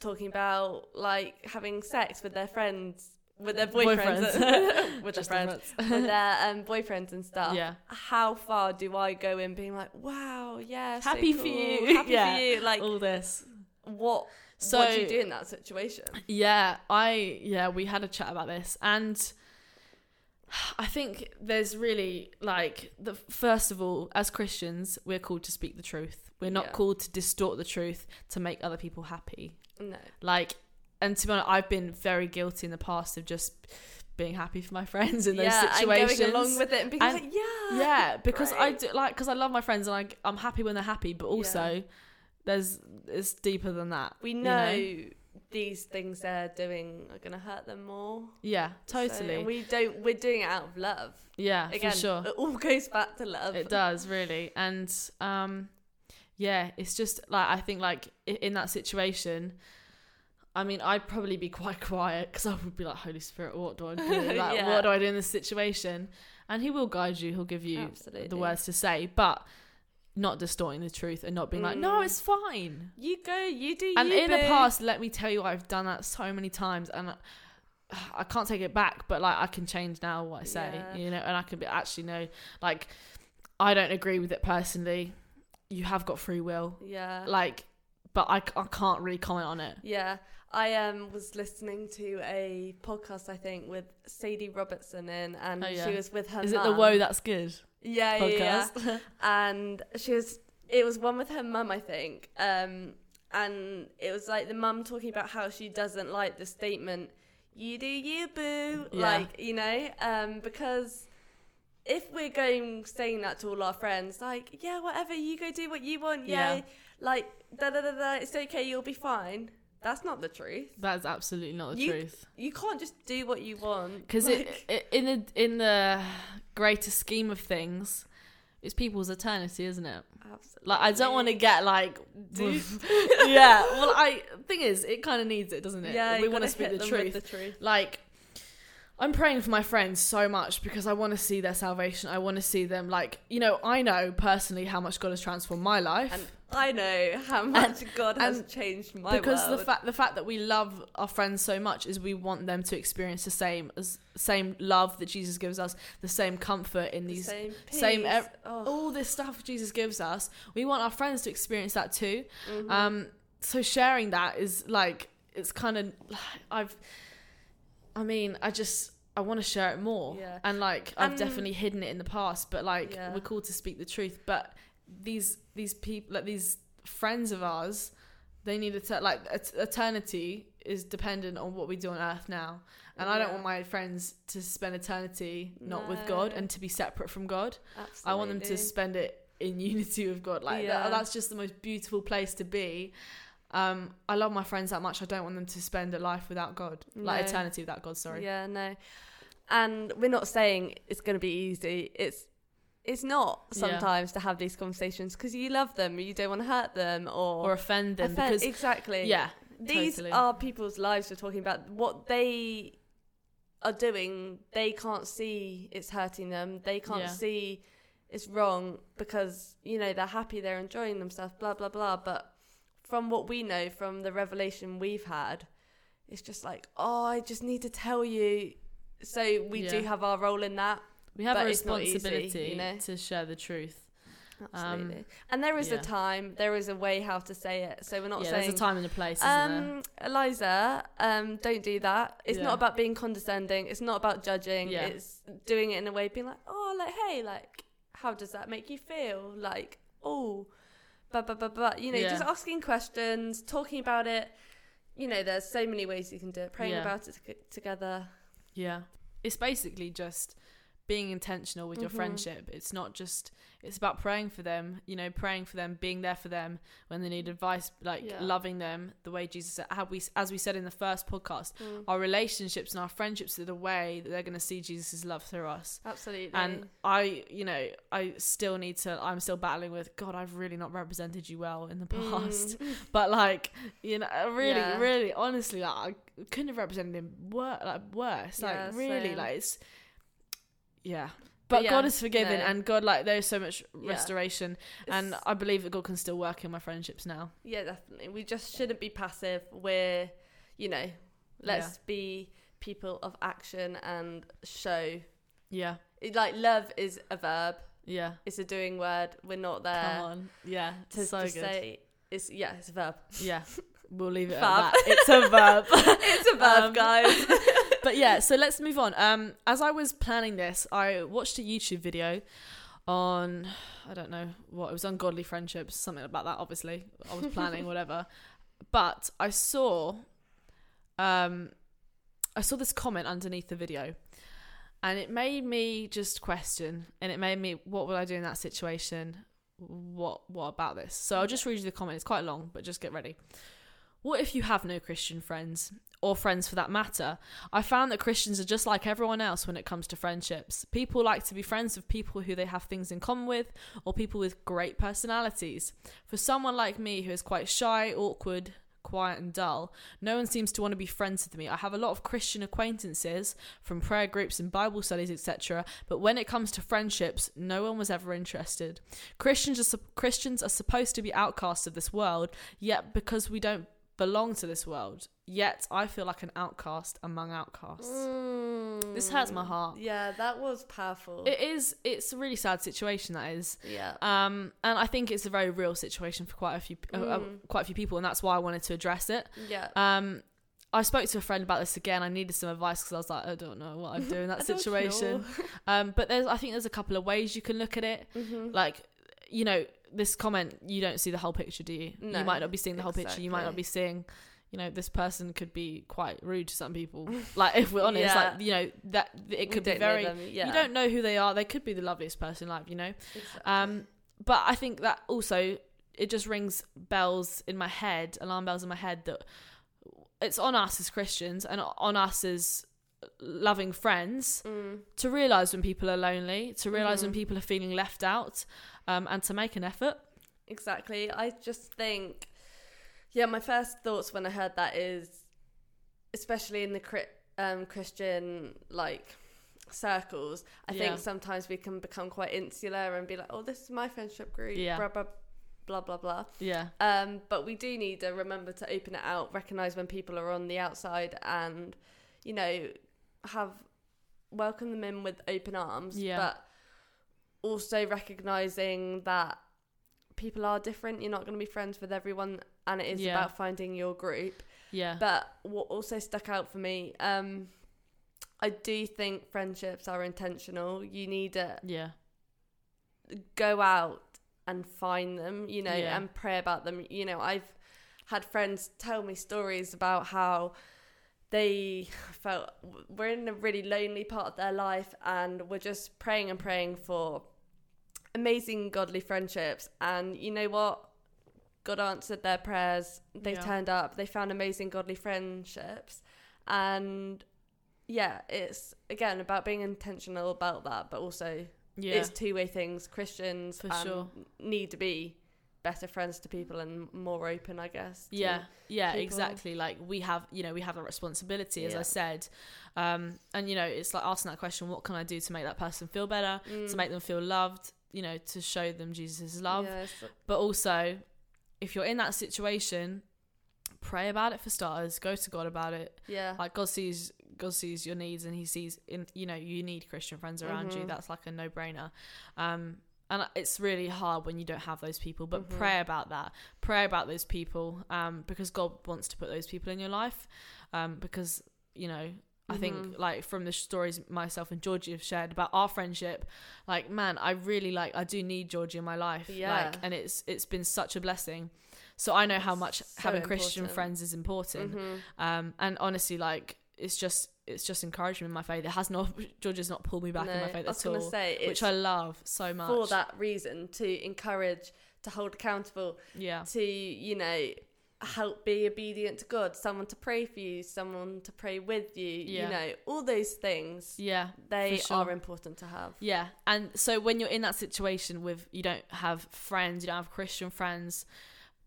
talking about like having sex with their friends, with their boyfriends, with their friends, with their um, boyfriends and stuff. yeah How far do I go in being like, wow, yeah, so Happy for you." happy Yeah. for you? Like, all this what? so what do you do in that situation? yeah i yeah we had a chat about this and i think there's really like the first of all as christians we're called to speak the truth we're not Yeah. called to distort the truth to make other people happy No. Like, and to be honest, I've been very guilty in the past of just being happy for my friends in those yeah, situations. and going along with it and being And- like, yeah, yeah, because I do like because I love my friends and I, I'm happy when they're happy, but also there's it's deeper than that. we you know, these things they're doing are gonna hurt them more. Yeah, totally. and we don't. We're doing it out of love. yeah, Again, for sure. it all goes back to love. It does really, and um, yeah, it's just like I think like in that situation, I mean, I'd probably be quite quiet because I would be like, Holy Spirit, what do I do? Like, Yeah. what do I do in this situation? And He will guide you. He'll give you Absolutely. the words to say, but not distorting the truth and not being like, no, Mm. it's fine. You go, you do And you, in the past, let me tell you, I've done that so many times, and I, I can't take it back. But like, I can change now what I say, Yeah. you know, and I can be actually know, like, I don't agree with it personally. You have got free will, Yeah. like, but I, I can't really comment on it. Yeah, I um was listening to a podcast I think with Sadie Robertson in, and Oh, yeah. she was with her. Is it the whoa that's good Yeah, yeah, yeah. and she was. It was one with her mum, I think. Um, and it was like the mum talking about how she doesn't like the statement "you do you, boo," Yeah. like you know, um, because. If we're going saying that to all our friends, like, yeah, whatever, you go do what you want, yeah, Yeah. like, da da da da, it's okay, you'll be fine. That's not the truth. That is absolutely not the You- truth. You can't just do what you want. Because like, it, it, in the in the greater scheme of things, it's people's eternity, isn't it? absolutely. Like I don't want to get like, yeah. Well, I thing is, it kind of needs it, doesn't it? Yeah, we want to speak the truth. The truth. Like, I'm praying for my friends so much because I want to see their salvation. I want to see them like, you know, I know personally how much God has transformed my life. And I know how much God has changed my life. because world. the fact the fact that we love our friends so much is we want them to experience the same as same love that Jesus gives us, the same comfort in The these same, same ev- oh, all this stuff Jesus gives us. We want our friends to experience that too. mhm. Um, so sharing that is like it's kind of I've. I mean, I just I want to share it more, Yeah. and like I've And- definitely hidden it in the past, but like Yeah. we're called to speak the truth. But these these people, like these friends of ours, they need to like eternity is dependent on what we do on earth now, and I don't want my friends to spend eternity not with God and to be separate from God. Absolutely. I want them to spend it in unity with God. Like Yeah. that, that's just the most beautiful place to be. Um, I love my friends that much. I don't want them to spend a life without God, like No. eternity without God. Sorry. Yeah, no. And we're not saying it's going to be easy. It's it's not Yeah. sometimes to have these conversations because you love them, you don't want to hurt them or, Or offend them offend- because exactly. yeah, these totally. are people's lives we're talking about. What they are doing, they can't see it's hurting them. They can't Yeah. see it's wrong because you know they're happy, they're enjoying themselves, blah blah blah. But from what we know, from the revelation we've had, it's just like, oh, I just need to tell you. So we do have our role in that. We have but a not easy, responsibility you know? to share the truth. Absolutely. Um, and there is yeah. a time, there is a way how to say it. So we're not yeah, saying there's a time and a place? Um, Eliza, um, don't do that. It's Yeah. not about being condescending. It's not about judging. It's doing it in a way, being like, oh, like, hey, like, how does that make you feel? Like, oh, but, but, but, but, you know, just asking questions, talking about it. You know, there's so many ways you can do it. Praying about it to- together. Yeah. It's basically just being intentional with your Mhm. friendship. It's not just it's about praying for them, you know, praying for them, being there for them when they need advice, like Yeah. loving them the way Jesus said. How we as we said in the first podcast, Mm. our relationships and our friendships are the way that they're going to see Jesus' love through us. Absolutely. And I, you know, I still need to. I'm still battling with God. I've really not represented you well in the past, Mm. but like, you know, really, Yeah. really, honestly, like, I couldn't have represented him wor- like worse. Like, Yeah, really, same. like it's, yeah. But But yeah, God is forgiven, no. and God, like, there's so much Yeah. restoration, and I believe that God can still work in my friendships now. Yeah, definitely. We just shouldn't be passive. We're, you know, let's be people of action and show. Yeah, It, like love is a verb. yeah. It's a doing word. We're not there. Come on, yeah. to so good. say it's yeah, it's a verb. yeah, we'll leave it Fab. at that. It's a verb. it's a verb, Um, guys. but yeah, so let's move on. Um, as I was planning this, I watched a YouTube video on I don't know what it was on godly friendships, something about that. Obviously, I was planning whatever, but I saw, um, I saw this comment underneath the video, and it made me just question, and it made me, what would I do in that situation? What what about this? So I'll just read you the comment. It's quite long, but just get ready. What if you have no Christian friends, or friends for that matter? I found that Christians are just like everyone else when it comes to friendships. People like to be friends with people who they have things in common with, or people with great personalities. For someone like me who is quite shy, awkward, quiet and dull. No one seems to want to be friends with me. I have a lot of Christian acquaintances from prayer groups and Bible studies, etc. But when it comes to friendships, no one was ever interested. Christians are Christians are supposed to be outcasts of this world, yet because we don't belong to this world, yet I feel like an outcast among outcasts. This hurts my heart. Mm. Yeah, that was powerful. It is. It's a really sad situation. That is. yeah. Um, and I think it's a very real situation for quite a few, uh, uh, Mm. quite a few people, and that's why I wanted to address it. yeah. Um, I spoke to a friend about this again. I needed some advice because I was like, I don't know what I'd do in that situation. Um, but there's, I think there's a couple of ways you can look at it. Mhm. Like, you know, this comment, you don't see the whole picture, do you? No, you might not be seeing the whole picture. You might not be seeing, you know, this person could be quite rude to some people. like, if we're honest, Yeah. like, you know, that it could be very. yeah. You don't know who they are. They could be the loveliest person in life, you know. Exactly. Um, but I think that also it just rings bells in my head, alarm bells in my head that it's on us as Christians and on us as loving friends Mm. to realize when people are lonely, to realize when Mhm. people are feeling left out, um, and to make an effort. Exactly. I just think, yeah, my first thoughts when I heard that is, especially in the um, Christian like circles, I Yeah. think sometimes we can become quite insular and be like, oh, this is my friendship group, Yeah. blah blah blah blah blah. Yeah, Um, but we do need to remember to open it out, recognize when people are on the outside, and you know, have welcome them in with open arms. Yeah. But also recognizing that people are different. You're not going to be friends with everyone, and it is Yeah. about finding your group. yeah, But what also stuck out for me, um, I do think friendships are intentional. You need to yeah, go out and find them, you know, Yeah. and pray about them. You know, I've had friends tell me stories about how they felt we're in a really lonely part of their life and we're just praying and praying for amazing godly friendships. And you know what? God answered their prayers. They Yeah. turned up. They found amazing godly friendships. And yeah, it's again about being intentional about that, but also yeah. it's two way things. Christians For um, sure. need to be better friends to people and more open, I guess. yeah yeah people. exactly like we have you know we have a responsibility as i said um and you know it's like asking that question what can i do to make that person feel better to Mm. make them feel loved you know to show them jesus' love it's- but also if you're in that situation pray about it for starters go to god about it yeah. like god sees god sees your needs and he sees in you know you need christian friends around you Mhm. that's like a no-brainer um and it's really hard when you don't have those people but Mhm. pray about that pray about those people um because god wants to put those people in your life um because you know I think Mhm. like from the stories myself and Georgie have shared about our friendship, like man, I really like I do need Georgie in my life. Yeah. Like and it's it's been such a blessing. So I know how much So having Christian friends is important. Mhm. Um, and honestly, like it's just it's just encouragement in my faith. It has not George has not pulled me back in my No, faith I was at all, say which I love so much. for that reason to encourage, to hold accountable, yeah, to you know help be obedient to God, someone to pray for you, someone to pray with you. Yeah. You know all those things. yeah, They sure. are important to have. yeah. And so when you're in that situation with you don't have friends, you don't have Christian friends.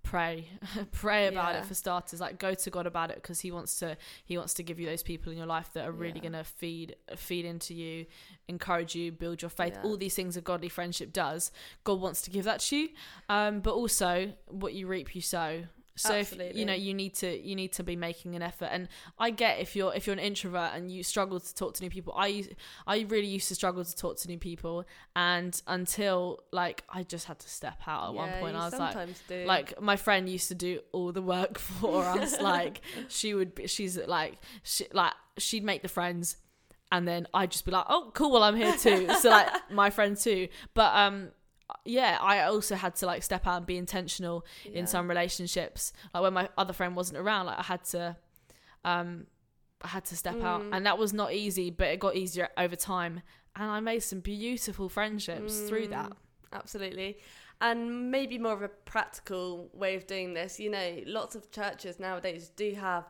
Pray, pray about Yeah. it for starters. Like go to God about it because He wants to. He wants to give you those people in your life that are really Yeah. gonna feed feed into you, encourage you, build your faith. Yeah. All these things a godly friendship does. God wants to give that to you. Um, but also what you reap, you sow. So if you know you need to you need to be making an effort. And I get if you're if you're an introvert and you struggle to talk to new people. I I really used to struggle to talk to new people, and until like I just had to step out at one point. I was like, do. like my friend used to do all the work for us like she would be she's like she like she'd make the friends and then i'd just be like oh cool well i'm here too so like my friend too but um yeah i also had to like step out and be intentional Yeah. in some relationships like when my other friend wasn't around like i had to um i had to step out Mm. and that was not easy but it got easier over time and i made some beautiful friendships through that Mm, Absolutely. And maybe more of a practical way of doing this. You know, lots of churches nowadays do have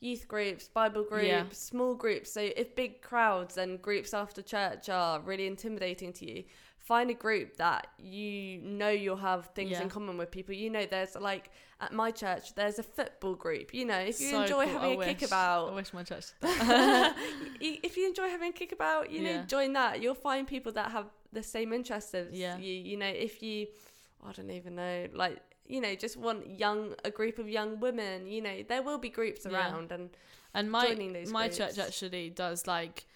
youth groups, Bible groups, Yeah. small groups. So if big crowds and groups after church are really intimidating to you, find a group that you know you'll have things Yeah. in common with people. You know, there's like at my church, there's a football group. You know, if you So enjoy cool. having I a wish. I kickabout, wish my church. if you enjoy having a kickabout, you know, Yeah. join that. You'll find people that have the same interests as Yeah. you. You know, if you, I don't even know, like you know, just want young a group of young women. You know, there will be groups around, and And my joining those my groups. church actually does like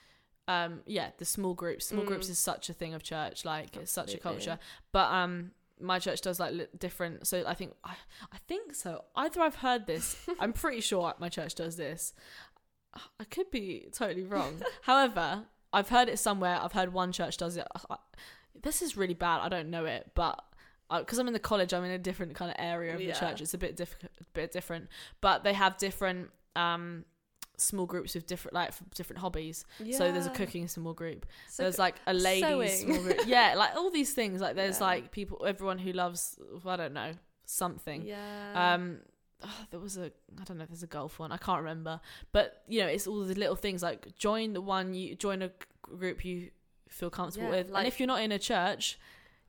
um yeah, the small groups. Small groups Mm. is such a thing of church, like it's such a culture. But um my church does like li- different so I think I, I think so. Either I've heard this. I'm pretty sure my church does this. I could be totally wrong. However, I've heard it somewhere. I've heard one church does it. I- This is really bad. I don't know it, but because I'm in the college, I'm in a different kind of area of Yeah. the church. It's a bit diff- a bit different, but they have different um small groups with different like different hobbies. Yeah. So there's a cooking small group. So there's like a ladies small group. Yeah, like all these things. Like there's Yeah. like people, everyone who loves I don't know something. yeah. Um, oh, there was a I don't know if there's a golf one. I can't remember. But you know, it's all the little things like join the one you join a group you feel comfortable Yeah, with, like- and if you're not in a church,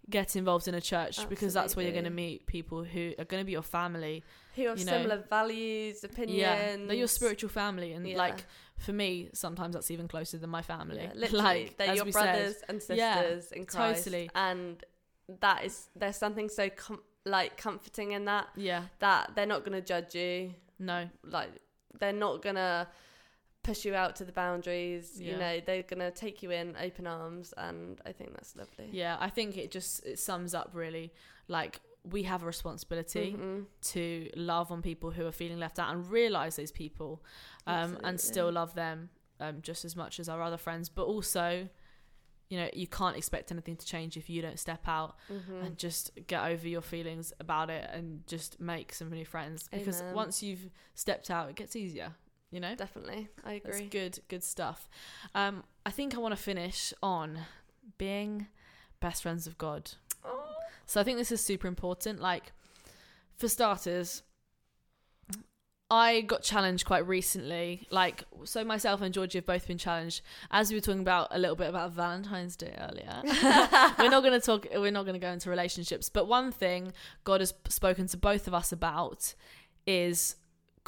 get involved in a church because that's where you're going to meet people who are going to be your family. who have you know, similar values, opinions. Yeah, they're your spiritual family, and Yeah. like for me, sometimes that's even closer than my family. Yeah, literally, like they're your brothers said, and Yeah, sisters in Christ. totally. And that is there's something so com- like comforting in that yeah, that they're not going to judge you. no, Like they're not going to push you out to the boundaries. Yeah. You know, they're to take you in open arms and I think that's lovely. yeah. I think it just it sums up really like we have a responsibility. Mhm. to love on people who are feeling left out and realize those people um, and still love them um, just as much as our other friends but also you know you can't expect anything to change if you don't step out Mhm. and just get over your feelings about it and just make some new friends because Amen. once you've stepped out it gets easier you know Definitely. I that's agree. good good stuff um, i think i want to finish on being best friends of god Oh. so I think this is super important. Like, for starters, I got challenged quite recently. Like, so myself and Georgie have both been challenged. As we were talking about a little bit about Valentine's Day earlier, we're not going to talk. We're not going to go into relationships. But one thing God has spoken to both of us about is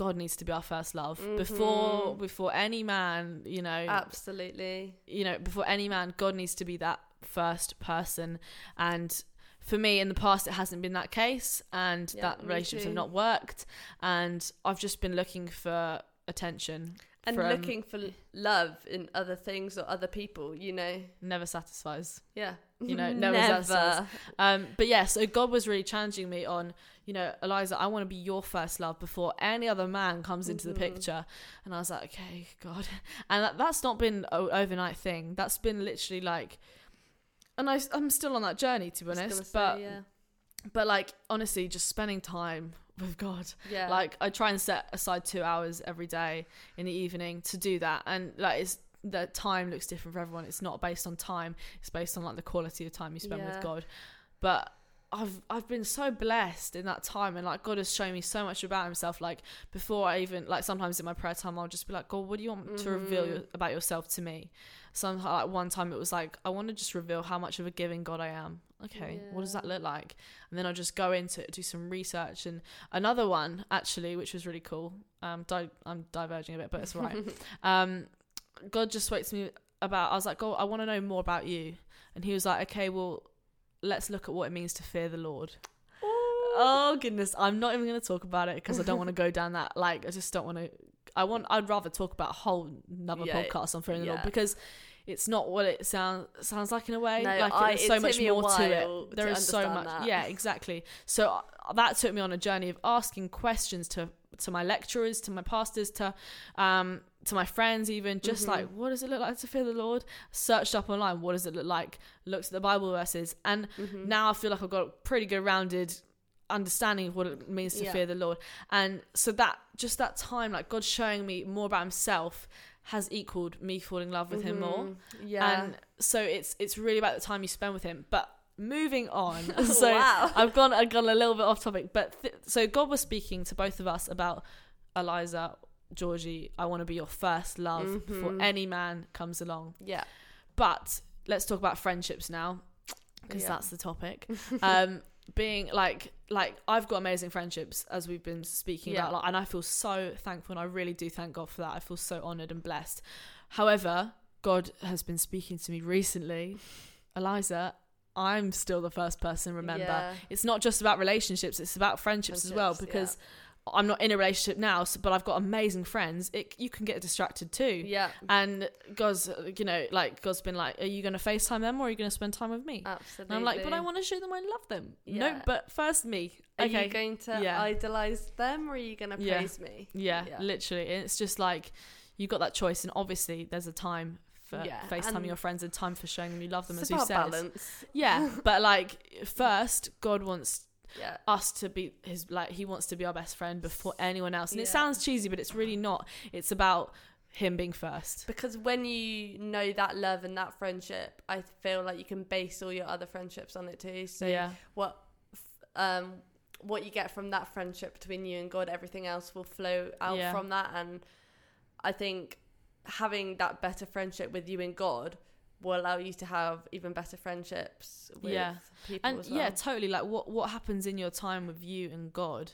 God needs to be our first love before Mhm. before any man. You know, Absolutely. you know, before any man, God needs to be that first person. And for me, in the past, it hasn't been that case, and Yeah, that relationships have not worked. And I've just been looking for attention, And from- looking for love in other things or other people, you know. never satisfies. Yeah. You know, never satisfies. Um, but yeah, so God was really challenging me on, you know, Eliza, I want to be your first love before any other man comes into the Mhm. picture. And I was like, okay, God. And that, that's not been an overnight thing. That's been literally like, and I, I'm still on that journey, to be I was gonna honest. say, but, yeah. but like, honestly, just spending time with God. Yeah. Like, I try and set aside two hours every day in the evening to do that. And like, it's, the time looks different for everyone. It's not based on time. It's based on like the quality of time you spend Yeah. with God. But I've I've been so blessed in that time, and like God has shown me so much about Himself. Like before I even like sometimes in my prayer time, I'll just be like, God, what do you want to reveal Mhm. your, about yourself to me? Some like one time it was like I want to just reveal how much of a giving God I am. Okay, what does that look like? And then I'll just go into do some research, and another one actually, which was really cool. Um, di- I'm diverging a bit, but it's all right. um, God just spoke to me about. I was like, God, I want to know more about you, and He was like, Okay, well, let's look at what it means to fear the Lord. Oh goodness, I'm not even going to talk about it because I don't want to go down that. Like, I just don't want to. I want. I'd rather talk about a whole another Yeah, podcast on fearing the Lord yeah. because it's not what it sounds sounds like in a way. No, like I- there's so much more to it. There to is so much. that. Yeah, exactly. So uh, that took me on a journey of asking questions to to my lecturers, to my pastors, to um to my friends, even just Mm-hmm. like what does it look like to fear the Lord? Searched up online, what does it look like? Looked at the Bible verses, and Mm-hmm. now I feel like I've got a pretty good rounded understanding of what it means to Yeah. fear the Lord. And so that just that time, like God showing me more about Himself, has equaled me falling in love with Him more. Mhm. Yeah. And so it's it's really about the time you spend with Him. But moving on, so wow. I've gone I've gone a little bit off topic. But th- so God was speaking to both of us about Eliza. Georgie, I want to be your first love before Mhm. any man comes along. Yeah. But let's talk about friendships now. because Yeah. that's the topic. um, being like like I've got amazing friendships as we've been speaking Yeah. about, like, and I feel so thankful, and I really do thank God for that. I feel so honored and blessed. However, God has been speaking to me recently, Eliza. I'm still the first person. Remember, Yeah. it's not just about relationships; it's about friendships, as well. Friendships, Because I'm not in a relationship now, so, but I've got amazing friends. It you can get distracted too. Yeah. And God's, you know, like God's been like, "Are you going to FaceTime them or are you going to spend time with me?" Absolutely. And I'm like, "But I want to show them I love them." No, but first me. Are okay. you going to Yeah. idolize them or are you going to Yeah. praise me? yeah, literally. And it's just like you got that choice, and obviously there's a time for Yeah, FaceTiming your friends and time for showing them you love them, It's as you said. balance. Yeah, but like first, God wants Yeah. us to be his like he wants to be our best friend before anyone else and it sounds cheesy but it's really not it's about him being first Because when you know that love and that friendship, I feel like you can base all your other friendships on it too. So yeah what um what you get from that friendship between you and God, everything else will flow out Yeah. from that and I think having that better friendship with you and God will allow you to have even better friendships with Yeah. people and well. yeah totally like what what happens in your time with you and god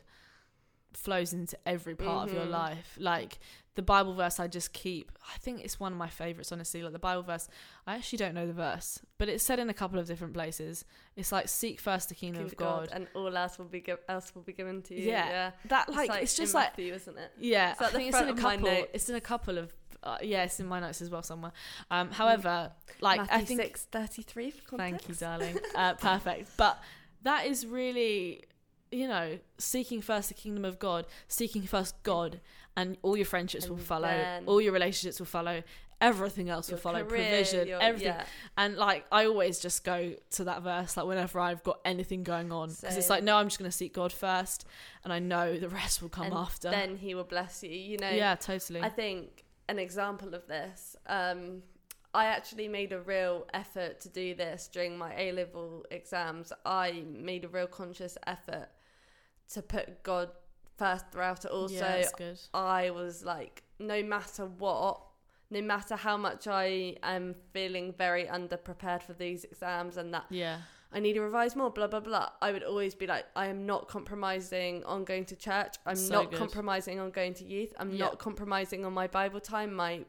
flows into every part of your Mhm. life like the bible verse i just keep i think it's one of my favorites honestly like the bible verse i actually don't know the verse but it's said in a couple of different places it's like seek first the kingdom Give of god, and all else will be gi- else will be given to you. Yeah. Yeah, that like it's, in just like Matthew, isn't it? Yeah, It's at I think it's in a front of my couple. It's in a couple of. Uh, yeah, it's in my notes as well somewhere. Um, however, like Matthew I think. six thirty three for context. Thank you, darling. Uh, perfect. But that is really, you know, seeking first the kingdom of God, seeking first God, and all your friendships will follow. All your relationships will follow. Everything else Your will follow. career, provision, your- everything. yeah. And like, I always just go to that verse, like whenever I've got anything going on, because it's like, no, I'm just going to seek God first, and I know the rest will come and after. Then he will bless you. You know. yeah, totally. I think an example of this. Um, I actually made a real effort to do this during my A level exams. I made a real conscious effort to put God first throughout it all. yeah, so. I was like, no matter what, no matter how much I am feeling very underprepared for these exams and that Yeah. I need to revise more, blah, blah, blah, I would always be like, I am not compromising on going to church. I'm So not good. compromising on going to youth. I'm Yeah. not compromising on my Bible time. My,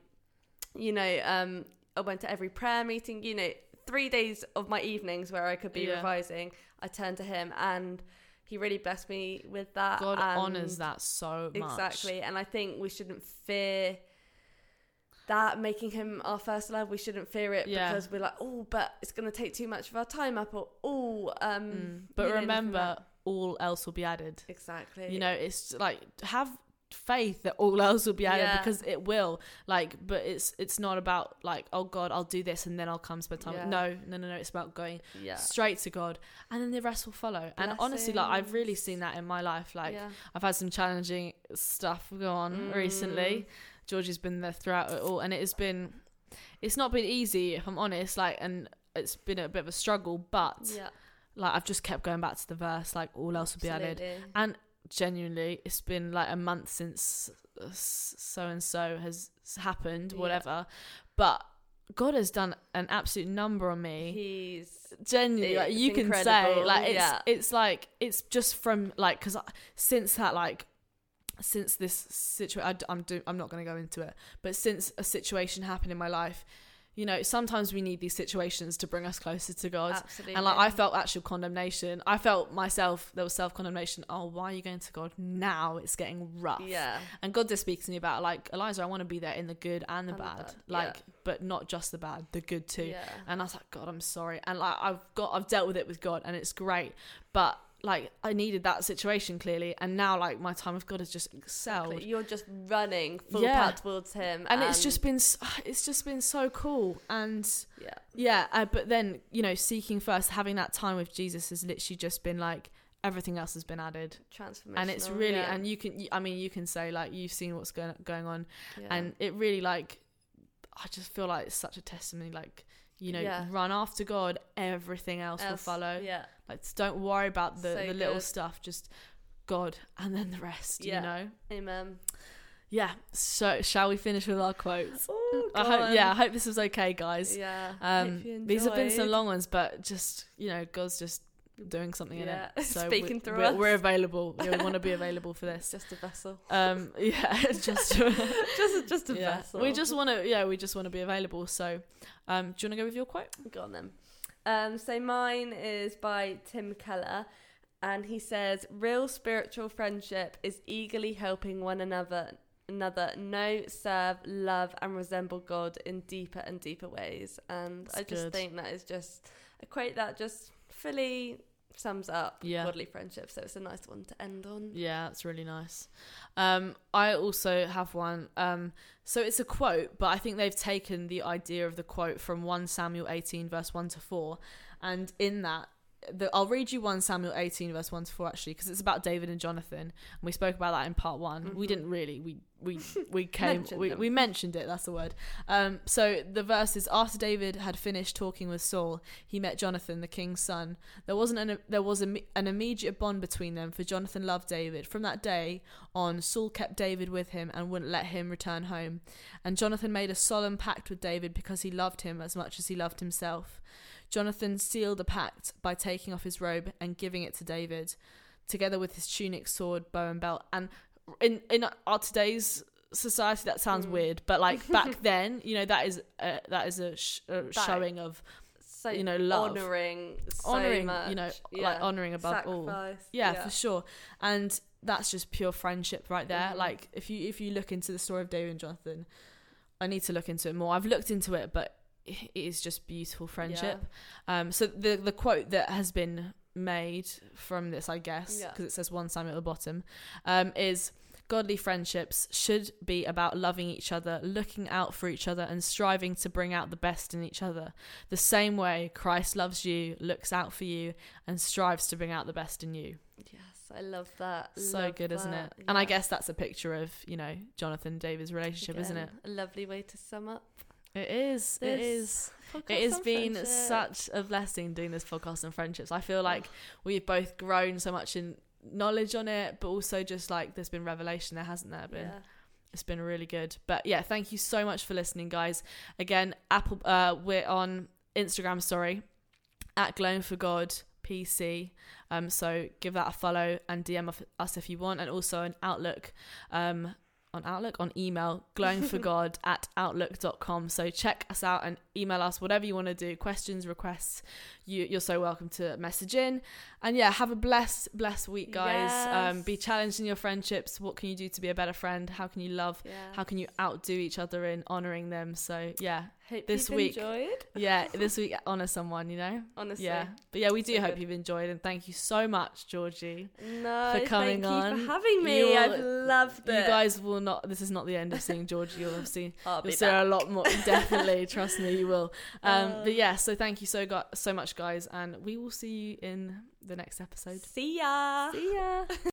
you know, um, I went to every prayer meeting, you know, three days of my evenings where I could be Yeah. revising. I turned to him and he really blessed me with that. God honors that so much. Exactly. And I think we shouldn't fear that making him our first love. We shouldn't fear it Yeah. because we're like, oh, but it's going to take too much of our time up, or oh, um. Mm. But you know, remember, all else will be added. exactly. You know, it's like have faith that all else will be added Yeah. because it will. Like, but it's it's not about like, oh God, I'll do this and then I'll come spend time. Yeah. No, no, no, no. It's about going yeah. straight to God, and then the rest will follow. And honestly, like I've really seen that in my life. Like. I've had some challenging stuff go on Mm. recently. Georgie's been there throughout it all, and it has been. It's not been easy, if I'm honest. Like, and it's been a bit of a struggle, but Yeah. like I've just kept going back to the verse. Like, all else will be added. And genuinely, it's been like a month since so and so has happened, Yeah. whatever. But God has done an absolute number on me. He's Genuinely, like, you can say, like it's yeah. it's like it's just from like because since that like since this situation, I'm do, I'm not going to go into it, but since a situation happened in my life, you know, sometimes we need these situations to bring us closer to God. absolutely. And like I felt actual condemnation. I felt myself there was self condemnation. Oh, why are you going to God now? It's getting rough. Yeah. And God just speak to me about like Eliza, I want to be there in the good and the And the bad. bad, Like, yeah. but not just the bad, the good too. Yeah. And I was like, God, I'm sorry. And like I've got I've dealt with it with God and it's great. But like I needed that situation clearly and now like my time with God has just excelled. Like, You're just running full Yeah. towards him, And it's just been it's just been so cool and yeah. yeah, uh, but then you know, seeking first, having that time with Jesus has literally just been like everything else has been added, Transformational. and it's really, yeah. and you can, i mean, you can say like you've seen what's going going on, yeah. and it really like, I just feel like it's such a testimony, like you know, Yeah. run after God, everything else, will follow. Yeah. Like don't worry about the So the little good. stuff, just God, and then the rest. Yeah. You know, Amen. yeah. So shall we finish with our quotes? Oh, I hope, yeah, I hope this was okay, guys. Yeah. Um, these have been some long ones, but just you know, God's just doing something in Yeah, it. So speaking we, through we're, us. we're available. Yeah, we want to be available for this. just a vessel. Um, yeah, just just just a yeah. vessel. We just want to, yeah, we just want to be available. So, um, do you want to go with your quote? Go on then. Um, so mine is by Tim Keller, and he says, "Real spiritual friendship is eagerly helping one another, another know, serve, love, and resemble God in deeper and deeper ways." And I just good. think that is just a quote that just fully sums up Yeah. godly friendship. So it's a nice one to end on. Yeah, that's really nice. Um, I also have one. Um, so it's a quote, but I think they've taken the idea of the quote from 1 Samuel 18, verse 1 to 4. And in that, the, I'll read you 1 Samuel 18, verse 1 to 4, actually, because it's about David and Jonathan. And we spoke about that in part one. We Mhm. didn't really. We we we came Mentioned we, we mentioned it that's the word um so the verse is after david had finished talking with saul he met jonathan the king's son there wasn't an there was a, an immediate bond between them for jonathan loved david from that day on saul kept david with him and wouldn't let him return home and jonathan made a solemn pact with david because he loved him as much as he loved himself jonathan sealed the pact by taking off his robe and giving it to david together with his tunic sword bow and belt and in in our today's society that sounds Mm. weird but like back then you know that is a, that is a, sh- a showing of So You know, love. honoring, so honoring much, you know yeah. like honoring above all Sacrifice, yeah, for sure and that's just pure friendship right there Mhm. like if you if you look into the story of david and jonathan i need to look into it more i've looked into it but it is just beautiful friendship um so the the quote that has been made from this i guess Yeah. because it says one samuel at the bottom um is Godly friendships should be about loving each other, looking out for each other, and striving to bring out the best in each other. The same way Christ loves you, looks out for you, and strives to bring out the best in you. Yes, I love that. So Love good, isn't it? that, And I guess that's a picture of, you know, Jonathan David's relationship, isn't it? A lovely way to sum up. It is. It This is. It has been friendship. such a blessing doing this podcast on friendships. I feel like we've both grown so much in knowledge on it, but also just like there's been revelation there, hasn't there? Been Yeah. it's been really good. But yeah, thank you so much for listening, guys. Again, Apple, uh, we're on Instagram, sorry, at Glowing for God PC. Um, so give that a follow and DM us if you want, and also an Outlook, um, on Outlook on email glowingforgod at outlook.com. So check us out and email us whatever you want to do, questions, requests. You, you're so welcome to message in. And yeah, have a blessed, blessed week, guys. Um, be challenged in your friendships. What can you do to be a better friend? How can you love? Yeah. How can you outdo each other in honoring them? So yeah, Hope this you've week- enjoyed. yeah, this week honor someone, you know. Honestly. Yeah, but yeah, we do So hope good. you've enjoyed, and thank you so much, Georgie. No, for coming thank on. you for having me. Will- I've loved it. You guys will not. This is not the end of seeing Georgie. You'll have seen. I'll You'll see a lot more. Definitely, trust me, you will. Um, Uh. but yeah, so thank you so go- so much, guys, and we will see you in the next episode. See ya. See ya.